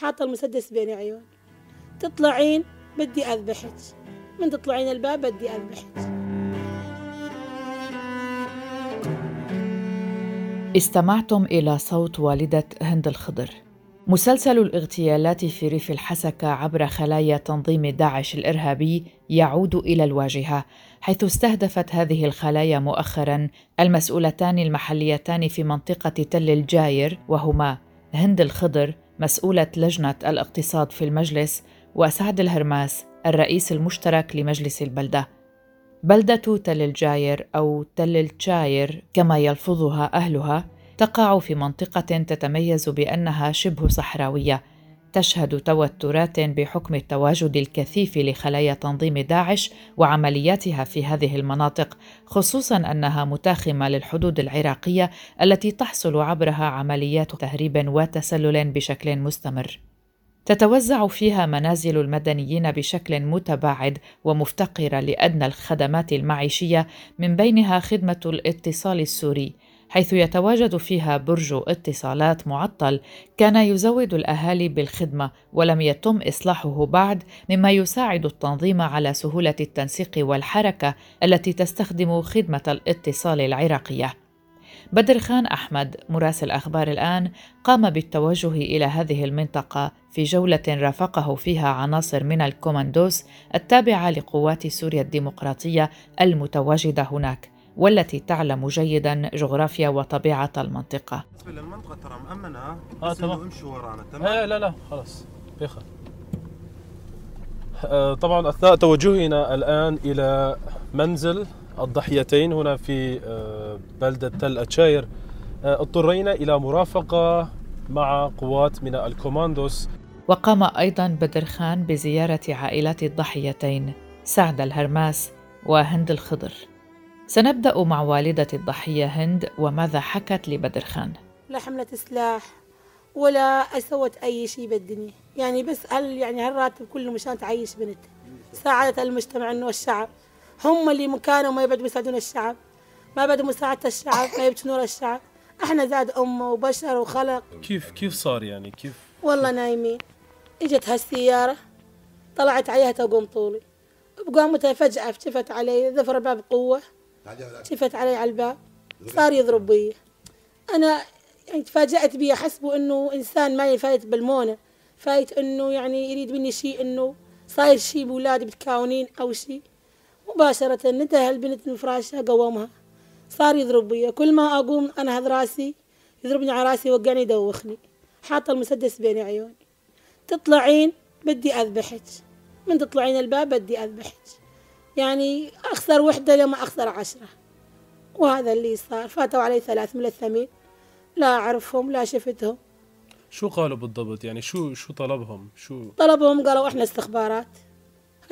حاطة المسدس بين عيوني تطلعين بدي أذبحك. من تطلعين الباب بدي أذبحك. استمعتم إلى صوت والدة هند الخضر. مسلسل الاغتيالات في ريف الحسكة عبر خلايا تنظيم داعش الإرهابي يعود إلى الواجهة حيث استهدفت هذه الخلايا مؤخرا المسؤولتان المحليتان في منطقة تل الجاير وهما هند الخضر مسؤولة لجنة الاقتصاد في المجلس وسعد الهرماس الرئيس المشترك لمجلس البلدة. بلدة تل الجاير أو تل الجاير كما يلفظها أهلها تقع في منطقة تتميز بأنها شبه صحراوية. تشهد توترات بحكم التواجد الكثيف لخلايا تنظيم داعش وعملياتها في هذه المناطق خصوصا أنها متاخمة للحدود العراقية التي تحصل عبرها عمليات تهريب وتسلل بشكل مستمر. تتوزع فيها منازل المدنيين بشكل متباعد ومفتقرة لأدنى الخدمات المعيشية من بينها خدمة الاتصال السوري. حيث يتواجد فيها برج اتصالات معطل كان يزود الأهالي بالخدمة ولم يتم إصلاحه بعد مما يساعد التنظيم على سهولة التنسيق والحركة التي تستخدم خدمة الاتصال العراقية. بدر خان أحمد مراسل أخبار الآن قام بالتوجه إلى هذه المنطقة في جولة رافقه فيها عناصر من الكوماندوس التابعة لقوات سوريا الديمقراطية المتواجدة هناك. والتي تعلم جيدا جغرافيا وطبيعة المنطقة. بالنسبة للمنطقة ترى مأمنة؟ آه تمام. امشوا ورانا تمام؟ آه لا لا خلاص. بيخل آه طبعا أثناء توجهنا الآن إلى منزل الضحيتين هنا في آه بلدة تل أتشاير آه اضطرينا إلى مرافقة مع قوات من الكوماندوس. وقام أيضا بدر خان بزيارة عائلات الضحيتين سعد الهرماس وهند الخضر. سنبدأ مع والدة الضحية هند وماذا حكت لبدر خان. لا حملت سلاح ولا أسوت أي شيء بالدنيا. يعني بس هل يعني هالراتب كله مشان تعيش بنت؟ ساعدت المجتمع إنه الشعب. هم اللي مكانهم ما يبدوا يساعدون الشعب. ما بدوا مساعدة الشعب ما يبتوا نور الشعب. إحنا زاد أمة وبشر وخلق. كيف كيف صار يعني؟ كيف؟ والله نايمين. إجت هالسيارة طلعت عليها تقوم طولي. بقامتها فجأة شفت علي ذفر الباب بقوة شفت علي على الباب صار يضرب بي. أنا يعني تفاجأت بيه حسبه انه إنسان ما فايت بالمونة. فايت إنه يعني يريد مني شيء إنه صاير شيء بولادي متكاونين أو شيء. مباشرة نتهى البنت من فراشها قومها. صار يضرب بي. كل ما أقوم أنا هذ راسي يضربني على راسي وقعني يدوخني. حاطة المسدس بين عيوني. تطلعين بدي أذبحك. من تطلعين الباب بدي أذبحك. يعني أخسر وحدة لما أخسر عشرة. وهذا اللي صار. فاتوا علي ثلاث ملثمين لا أعرفهم لا شفتهم. شو قالوا بالضبط؟ يعني شو شو طلبهم؟ شو؟ طلبهم قالوا إحنا استخبارات.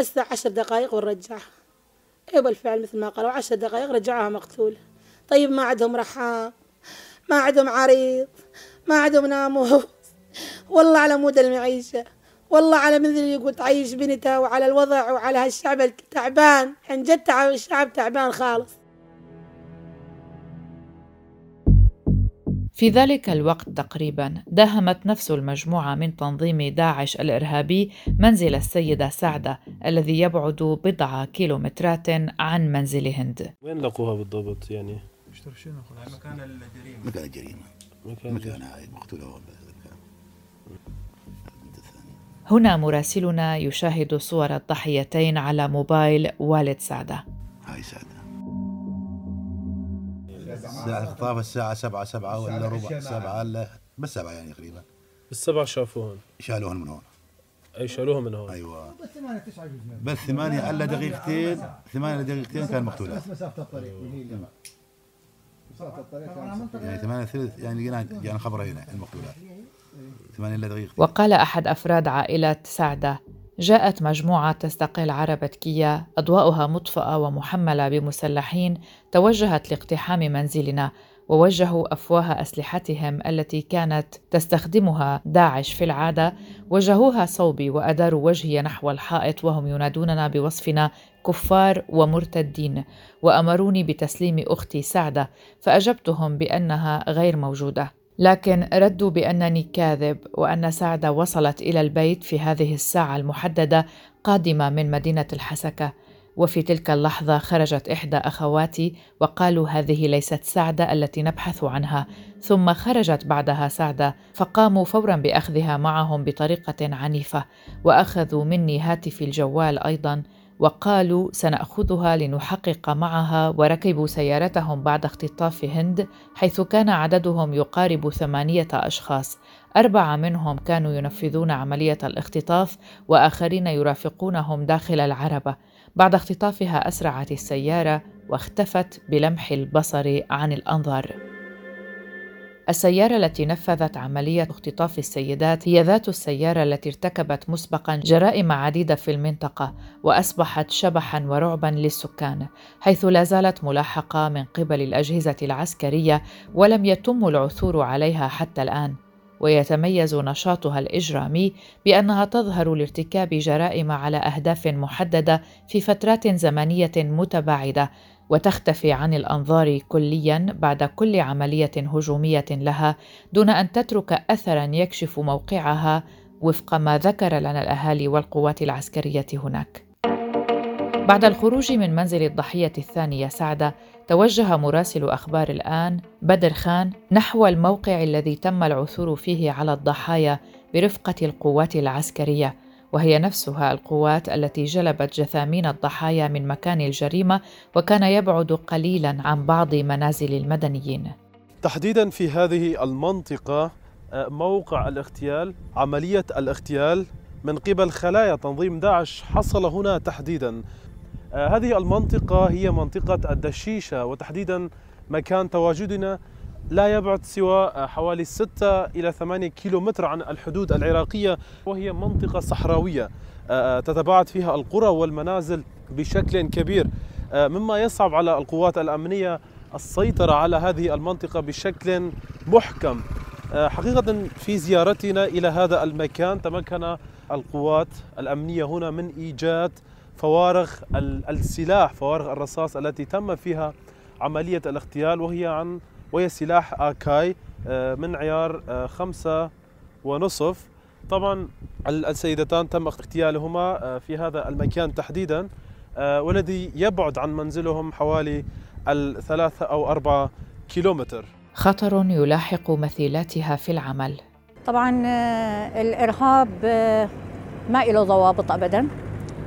هسه عشر دقائق ونرجعها. إيه بالفعل مثل ما قالوا عشر دقائق رجعوها مقتولة طيب ما عندهم رحام ما عندهم عريض ما عندهم ناموس. والله على مود المعيشة. والله على مثل اللي يقول تعيش بنتها وعلى الوضع وعلى هالشعب التعبان عن جد الشعب تعبان خالص. في ذلك الوقت تقريبا داهمت نفس المجموعة من تنظيم داعش الإرهابي منزل السيدة سعدة الذي يبعد بضع كيلومترات عن منزل هند. وين لقوها بالضبط يعني؟ مكان الجريمة. مكان الجريمة. مكان مكان هاي مقتولة هنا مراسلنا يشاهد صور الضحيتين على موبايل والد سعدة. هاي سعدة. الساعة الخطافة الساعة سبعة سبعة ولا ربع؟ سبعة إلا بس سبعة يعني تقريبا. السبعة شافوهن شالوهن من هون. أي شالوها من هون. أيوة. بس ثمانية إلا دقيقتين ثمانية دقيقتين كان مقتولات مسافة الطريق مسافة الطريق يعني ثمانية ثلث يعني جينا جانا خبر هنا المقتولات وقال أحد أفراد عائلة سعدة جاءت مجموعة تستقل عربة كيا أضواؤها مطفأة ومحملة بمسلحين توجهت لاقتحام منزلنا ووجهوا أفواه أسلحتهم التي كانت تستخدمها داعش في العادة وجهوها صوبي وأداروا وجهي نحو الحائط وهم ينادوننا بوصفنا كفار ومرتدين وأمروني بتسليم أختي سعدة فأجبتهم بأنها غير موجودة. لكن ردوا بأنني كاذب وأن سعده وصلت إلى البيت في هذه الساعة المحددة قادمة من مدينة الحسكة. وفي تلك اللحظة خرجت إحدى أخواتي وقالوا هذه ليست سعدة التي نبحث عنها. ثم خرجت بعدها سعدة فقاموا فورا بأخذها معهم بطريقة عنيفة. وأخذوا مني هاتفي الجوال أيضا وقالوا سنأخذها لنحقق معها وركبوا سيارتهم بعد اختطاف هند حيث كان عددهم يقارب ثمانية أشخاص. أربعة منهم كانوا ينفذون عملية الاختطاف وآخرين يرافقونهم داخل العربة. بعد اختطافها أسرعت السيارة واختفت بلمح البصر عن الأنظار. السيارة التي نفذت عملية اختطاف السيدات هي ذات السيارة التي ارتكبت مسبقا جرائم عديدة في المنطقة وأصبحت شبحا ورعبا للسكان حيث لا زالت ملاحقة من قبل الأجهزة العسكرية ولم يتم العثور عليها حتى الآن. ويتميز نشاطها الإجرامي بأنها تظهر لارتكاب جرائم على أهداف محددة في فترات زمنية متباعدة وتختفي عن الأنظار كليا بعد كل عملية هجومية لها دون أن تترك اثرا يكشف موقعها وفق ما ذكر لنا الأهالي والقوات العسكرية هناك. بعد الخروج من منزل الضحية الثانية سعده توجه مراسل أخبار الآن بدر خان نحو الموقع الذي تم العثور فيه على الضحايا برفقة القوات العسكرية. وهي نفسها القوات التي جلبت جثامين الضحايا من مكان الجريمة وكان يبعد قليلا عن بعض منازل المدنيين. تحديدا في هذه المنطقة آه، موقع الاغتيال عملية الاغتيال من قبل خلايا تنظيم داعش حصل هنا تحديدا. آه، هذه المنطقة هي منطقة الدشيشة وتحديدا مكان تواجدنا لا يبعد سوى حوالي 6 إلى 8 كيلومتر عن الحدود العراقية وهي منطقة صحراوية آه، آه، تتباعد فيها القرى والمنازل بشكل كبير. آه، مما يصعب على القوات الأمنية السيطرة على هذه المنطقة بشكل محكم. حقيقة في زيارتنا إلى هذا المكان تمكن القوات الأمنية هنا من إيجاد فوارغ السلاح فوارغ الرصاص التي تم فيها عملية الاغتيال وهي عن وهي سلاح آكاي آه، من عيار آه، خمسة ونصف. طبعا السيدتان تم اغتيالهما آه، في هذا المكان تحديدا والذي يبعد عن منزلهم حوالي الثلاثة أو أربعة كيلومتر. خطر يلاحق مثيلاتها في العمل. طبعا الإرهاب ما له ضوابط أبدا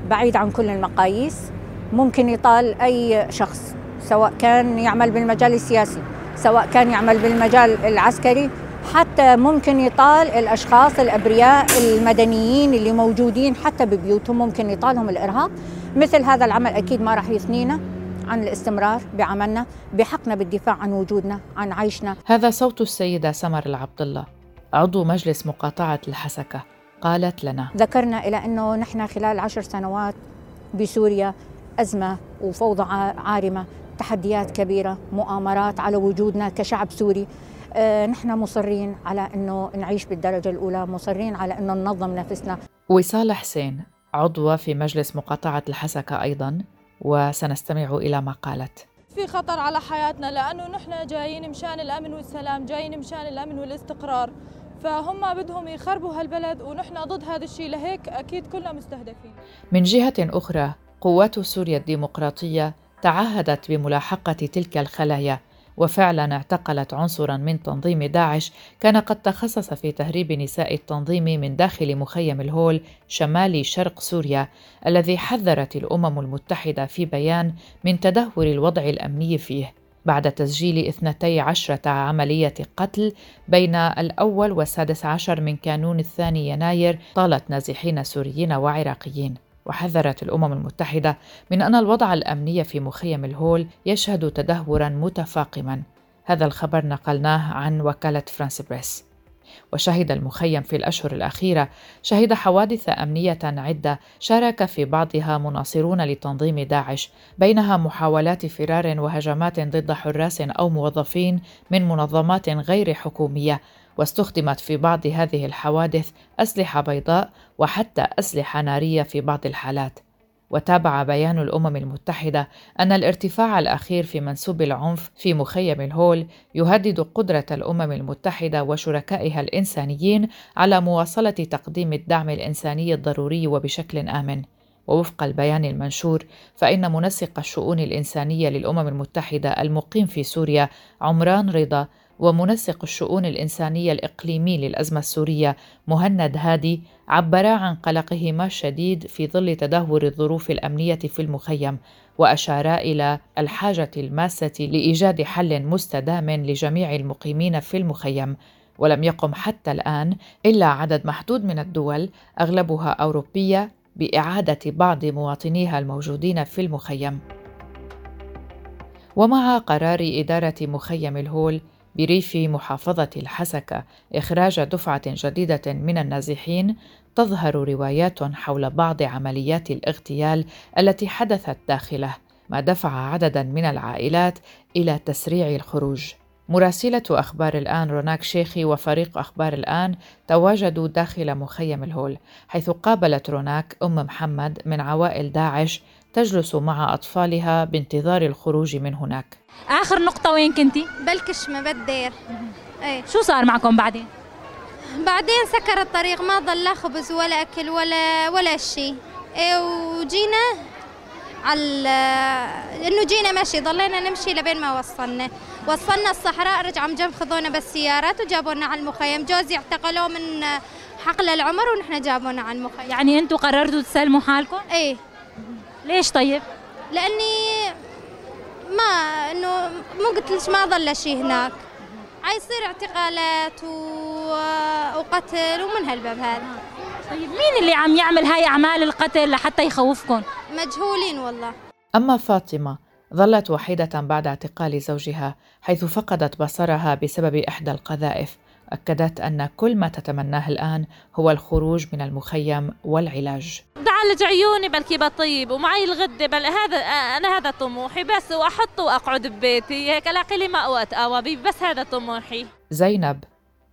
بعيد عن كل المقاييس. ممكن يطال أي شخص سواء كان يعمل بالمجال السياسي. سواء كان يعمل بالمجال العسكري حتى ممكن يطال الأشخاص الأبرياء المدنيين اللي موجودين حتى ببيوتهم ممكن يطالهم الارهاب مثل هذا العمل أكيد ما راح يثنينا عن الاستمرار بعملنا بحقنا بالدفاع عن وجودنا عن عيشنا. هذا صوت السيدة سمر العبد الله عضو مجلس مقاطعة الحسكة قالت لنا ذكرنا إلى أنه نحن خلال عشر سنوات بسوريا أزمة وفوضى عارمة. تحديات كبيرة مؤامرات على وجودنا كشعب سوري. آه، نحن مصرين على أنه نعيش بالدرجة الأولى مصرين على أنه ننظم نفسنا. وصال حسين عضوة في مجلس مقاطعة الحسكة أيضا وسنستمع إلى ما قالت. في خطر على حياتنا لأنه نحن جايين مشان الأمن والسلام جايين مشان الأمن والاستقرار. فهم بدهم يخربوا هالبلد ونحن ضد هذا الشيء لهيك أكيد كلنا مستهدفين. من جهة أخرى قوات سوريا الديمقراطية تعهدت بملاحقة تلك الخلايا وفعلا اعتقلت عنصرا من تنظيم داعش كان قد تخصص في تهريب نساء التنظيم من داخل مخيم الهول شمال شرق سوريا الذي حذرت الأمم المتحدة في بيان من تدهور الوضع الأمني فيه. بعد تسجيل اثنتي عشرة عملية قتل بين الأول والسادس عشر من كانون الثاني يناير طالت نازحين سوريين وعراقيين. وحذرت الأمم المتحدة من أن الوضع الأمني في مخيم الهول يشهد تدهورا متفاقما. هذا الخبر نقلناه عن وكالة فرانس بريس. وشهد المخيم في الأشهر الأخيرة شهد حوادث أمنية عدة شارك في بعضها مناصرون لتنظيم داعش بينها محاولات فرار وهجمات ضد حراس أو موظفين من منظمات غير حكومية واستخدمت في بعض هذه الحوادث أسلحة بيضاء وحتى أسلحة نارية في بعض الحالات. وتابع بيان الأمم المتحدة أن الارتفاع الأخير في منسوب العنف في مخيم الهول يهدد قدرة الأمم المتحدة وشركائها الإنسانيين على مواصلة تقديم الدعم الإنساني الضروري وبشكل آمن. ووفق البيان المنشور فإن منسق الشؤون الإنسانية للأمم المتحدة المقيم في سوريا عمران رضا ومنسق الشؤون الإنسانية الإقليمي للأزمة السورية مهند هادي عبرا عن قلقهما الشديد في ظل تدهور الظروف الأمنية في المخيم وأشارا إلى الحاجة الماسة لإيجاد حل مستدام لجميع المقيمين في المخيم ولم يقم حتى الآن إلا عدد محدود من الدول أغلبها أوروبية بإعادة بعض مواطنيها الموجودين في المخيم. ومع قرار إدارة مخيم الهول بريف محافظة الحسكه إخراج دفعة جديدة من النازحين تظهر روايات حول بعض عمليات الاغتيال التي حدثت داخله ما دفع عددا من العائلات إلى تسريع الخروج. مراسلة أخبار الآن روناك شيخي وفريق أخبار الآن تواجدوا داخل مخيم الهول حيث قابلت روناك أم محمد من عوائل داعش تجلس مع أطفالها بانتظار الخروج من هناك. آخر نقطة وين كنتي؟ بالكشمة بالدير إيه. شو صار معكم بعدين؟ بعدين سكر الطريق ما ضل لا خبز ولا أكل ولا ولا شيء إيه وجينا على إنه جينا مشي ضلينا نمشي لبين ما وصلنا. وصلنا الصحراء رجعوا مجم خذونا بالسيارات وجابونا على المخيم. جوزي اعتقلوه من حقل العمر ونحن جابونا على المخيم. يعني أنتم قررتوا تسلموا حالكم؟ إيه. ليش طيب؟ لأني ما إنه مو قلت لك ما ضل شيء هناك. يصير اعتقالات و... وقتل ومن هالباب هذا. طيب مين اللي عم يعمل هاي أعمال القتل لحتى يخوفكم مجهولين والله. أما فاطمة ظلت وحيدة بعد اعتقال زوجها حيث فقدت بصرها بسبب إحدى القذائف. أكدت أن كل ما تتمناه الآن هو الخروج من المخيم والعلاج. بعالج عيوني بلكي بطيب ومعي الغدة بل هذا أنا هذا طموحي بس وأحط وأقعد ببيتي. هيك ألاقي لي مأوى أتقوى بي بس هذا طموحي. زينب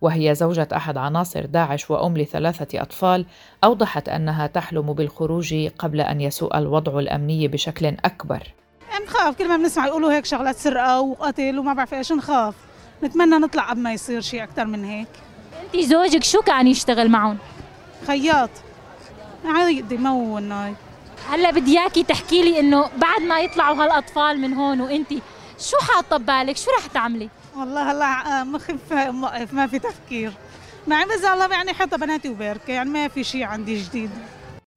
وهي زوجة أحد عناصر داعش وأم لثلاثة أطفال أوضحت أنها تحلم بالخروج قبل أن يسوء الوضع الأمني بشكل أكبر. نخاف كل ما بنسمع يقولوا هيك شغلات سرقة وقتل وما بعرف إيش نخاف. نتمنى نطلع قبل ما يصير شيء أكثر من هيك. أنت زوجك شو كان يشتغل معهم؟ خياط. عادي مو هلا بدي إياكي تحكي لي إنه بعد ما يطلعوا هالأطفال من هون وأنت شو حاطة ببالك؟ شو رح تعملي؟ والله هلا مخي موقف ما في تفكير. مع بس الله يعني حتى بناتي وبركة يعني ما في شيء عندي جديد.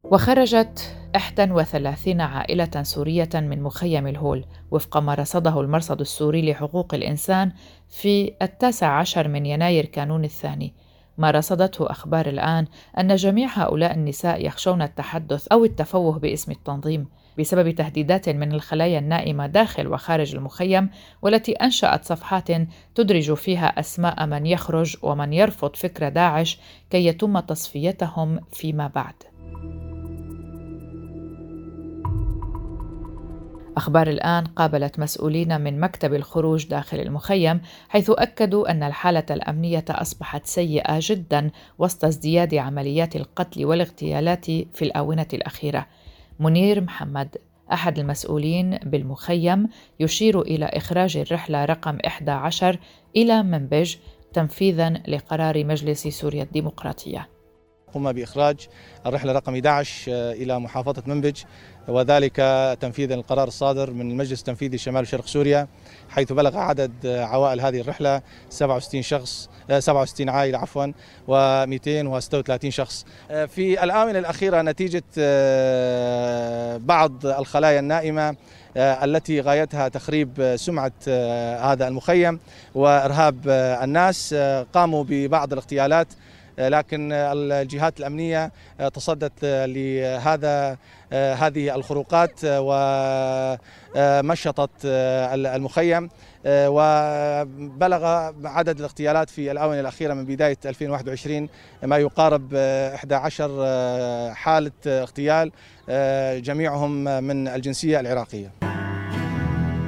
وخرجت 31 عائلة سورية من مخيم الهول وفق ما رصده المرصد السوري لحقوق الإنسان في التاسع عشر من يناير كانون الثاني ما رصدته أخبار الآن أن جميع هؤلاء النساء يخشون التحدث أو التفوه باسم التنظيم بسبب تهديدات من الخلايا النائمة داخل وخارج المخيم والتي أنشأت صفحات تدرج فيها أسماء من يخرج ومن يرفض فكر داعش كي يتم تصفيتهم فيما بعد. أخبار الآن قابلت مسؤولين من مكتب الخروج داخل المخيم حيث أكدوا أن الحالة الأمنية أصبحت سيئة جدا وسط ازدياد عمليات القتل والاغتيالات في الآونة الأخيرة. منير محمد أحد المسؤولين بالمخيم يشير إلى إخراج الرحلة رقم 11 إلى منبج تنفيذا لقرار مجلس سوريا الديمقراطية قمنا بإخراج الرحلة رقم 11 إلى محافظة منبج. وذلك تنفيذا للقرار الصادر من المجلس التنفيذي شمال شرق سوريا حيث بلغ عدد عوائل هذه الرحلة 67 شخص 67 عائلة عفوا و236 شخص. في الآونة الأخيرة نتيجة آه، بعض الخلايا النائمة آه، التي غايتها تخريب سمعة آه، هذا المخيم وإرهاب الناس قاموا ببعض الاغتيالات. لكن الجهات الأمنية تصدت لهذا هذه الخروقات ومشطت المخيم وبلغ عدد الاغتيالات في الآونة الأخيرة من بداية 2021 ما يقارب 11 حالة اغتيال جميعهم من الجنسية العراقية.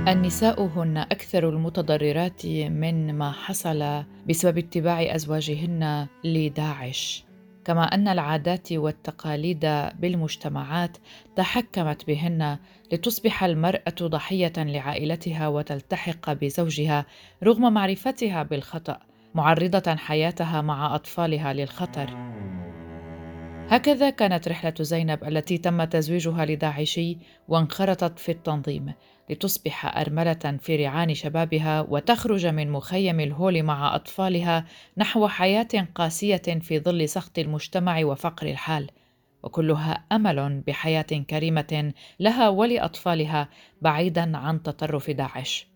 النساء هن أكثر المتضررات من ما حصل بسبب اتباع أزواجهن لداعش. كما أن العادات والتقاليد بالمجتمعات تحكمت بهن لتصبح المرأة ضحية لعائلتها وتلتحق بزوجها رغم معرفتها بالخطأ معرضة حياتها مع أطفالها للخطر. هكذا كانت رحلة زينب التي تم تزويجها لداعشي وانخرطت في التنظيم لتصبح أرملة في رعان شبابها وتخرج من مخيم الهول مع أطفالها نحو حياة قاسية في ظل سخط المجتمع وفقر الحال. وكلها أمل بحياة كريمة لها ولأطفالها بعيدا عن تطرف داعش.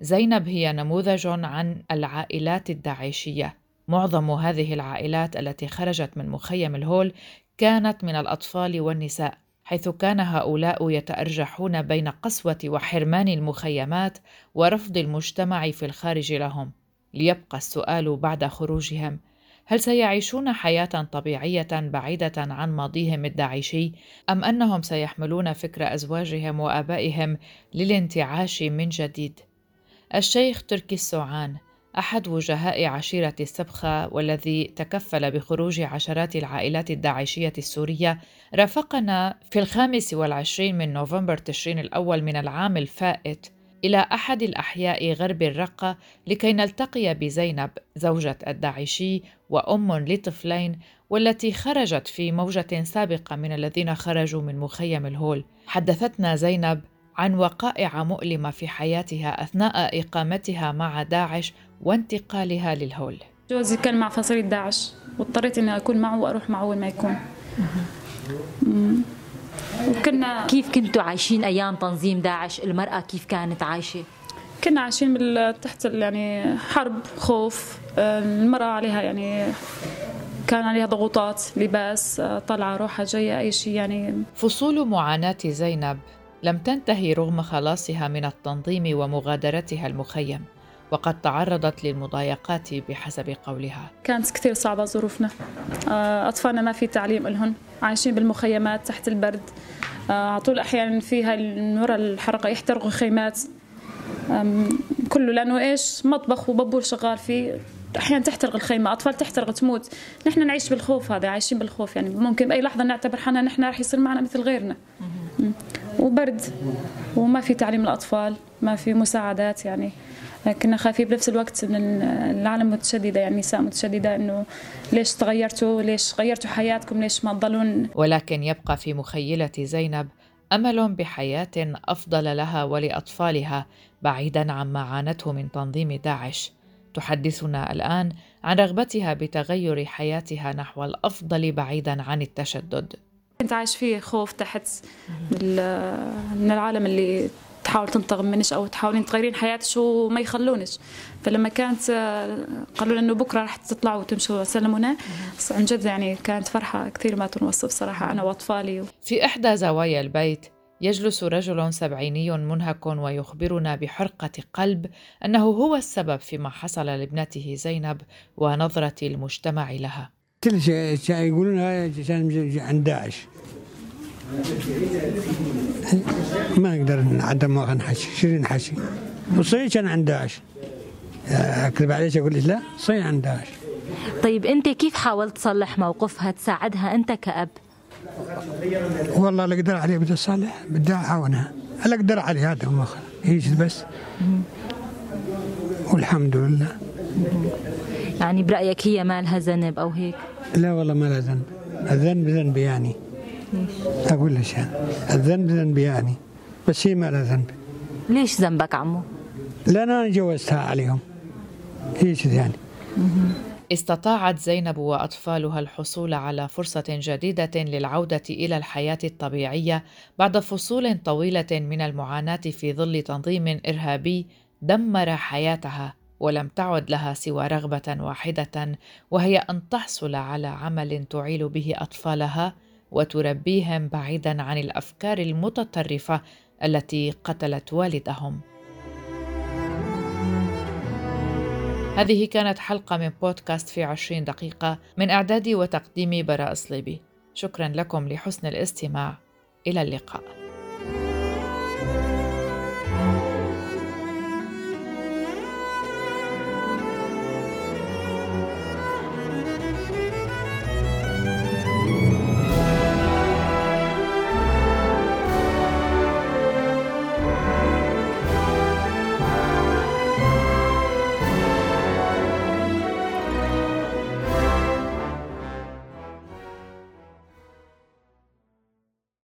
زينب هي نموذج عن العائلات الداعشية. معظم هذه العائلات التي خرجت من مخيم الهول كانت من الأطفال والنساء حيث كان هؤلاء يتأرجحون بين قسوة وحرمان المخيمات ورفض المجتمع في الخارج لهم. ليبقى السؤال بعد خروجهم هل سيعيشون حياة طبيعية بعيدة عن ماضيهم الداعشي أم أنهم سيحملون فكر أزواجهم وآبائهم للانتعاش من جديد؟ الشيخ تركي السوعان أحد وجهاء عشيرة السبخة والذي تكفل بخروج عشرات العائلات الداعشية السورية رافقنا في الخامس والعشرين من نوفمبر تشرين الأول من العام الفائت إلى أحد الأحياء غرب الرقة لكي نلتقي بزينب زوجة الداعشي وأم لطفلين والتي خرجت في موجة سابقة من الذين خرجوا من مخيم الهول. حدثتنا زينب عن وقائع مؤلمة في حياتها أثناء إقامتها مع داعش وانتقالها للهول. جوزي كان مع فصيلة داعش واضطريت إني أكون معه وأروح معه وين ما يكون. وكنا كيف كنتوا عايشين أيام تنظيم داعش؟ المرأة كيف كانت عايشة؟ كنا عايشين تحت يعني حرب خوف. المرأة عليها يعني كان عليها ضغوطات لباس طلعة روحها جاية أي شيء يعني. فصول معاناة زينب لم تنتهي رغم خلاصها من التنظيم ومغادرتها المخيم وقد تعرضت للمضايقات بحسب قولها. كانت كثير صعبة ظروفنا. آه، أطفالنا ما في تعليم لهم عايشين بالمخيمات تحت البرد. آه، على طول أحيانا فيها من وراء الحركة يحترقوا خيمات. كله لأنه إيش؟ مطبخ وبابور شغال فيه. أحيانا تحترق الخيمة أطفال تحترق تموت. نحن نعيش بالخوف هذا عايشين بالخوف يعني. ممكن بأي لحظة نعتبر حالنا نحن رح يصير معنا مثل غيرنا. وبرد وما في تعليم الأطفال ما في مساعدات يعني. كنا خايفين بنفس الوقت من العالم متشددة يعني النساء متشددة إنه ليش تغيرتوا؟ ليش غيرتوا حياتكم؟ ليش ما تضلون؟ ولكن يبقى في مخيلة زينب أمل بحياة أفضل لها ولأطفالها بعيدا عما عانته من تنظيم داعش. تحدثنا الآن عن رغبتها بتغير حياتها نحو الأفضل بعيدا عن التشدد. كنت عايش فيه خوف تحت من العالم اللي تحاول تنتقم منش أو تحاولين تغيرين حياتك وما يخلونش. فلما كانت قالوا انه بكرة راح تطلعوا وتمشوا وسلمونا. عن جد يعني كانت فرحة كثير ما تنوصف صراحة. أنا وأطفالي في إحدى زوايا البيت يجلس رجل سبعيني منهك ويخبرنا بحرقة قلب أنه هو السبب فيما حصل لابنته زينب ونظرة المجتمع لها. كل شيء يقولون كان عن داعش. ما نقدر نعدم ما نحشي. شو نحشي؟ وصي كان عن داعش. اكذب عليك أقول لك لا صي عن داعش. طيب أنت كيف حاولت تصلح موقفها تساعدها أنت كأب؟ والله اللي أقدر عليه بدي اصلح بدي اعاونها اللي أقدر عليه هذا هو هيك بس. والحمد لله. يعني برأيك هي ما لها ذنب أو هيك؟ لا والله ما لها ذنب. الذنب ذنب يعني. أقول لك يعني الذنب ذنب يعني. بس هي ما لها ذنب. ليش ذنبك عمو؟ لأن أنا جوزتها عليهم. هيك يعني. استطاعت زينب وأطفالها الحصول على فرصة جديدة للعودة إلى الحياة الطبيعية بعد فصول طويلة من المعاناة في ظل تنظيم إرهابي دمر حياتها. ولم تعد لها سوى رغبة واحدة وهي أن تحصل على عمل تعيل به أطفالها وتربيهم بعيدا عن الأفكار المتطرفة التي قتلت والدهم. هذه كانت حلقة من بودكاست في عشرين دقيقة من إعداد وتقديم براء صليبي. شكرا لكم لحسن الاستماع. إلى اللقاء.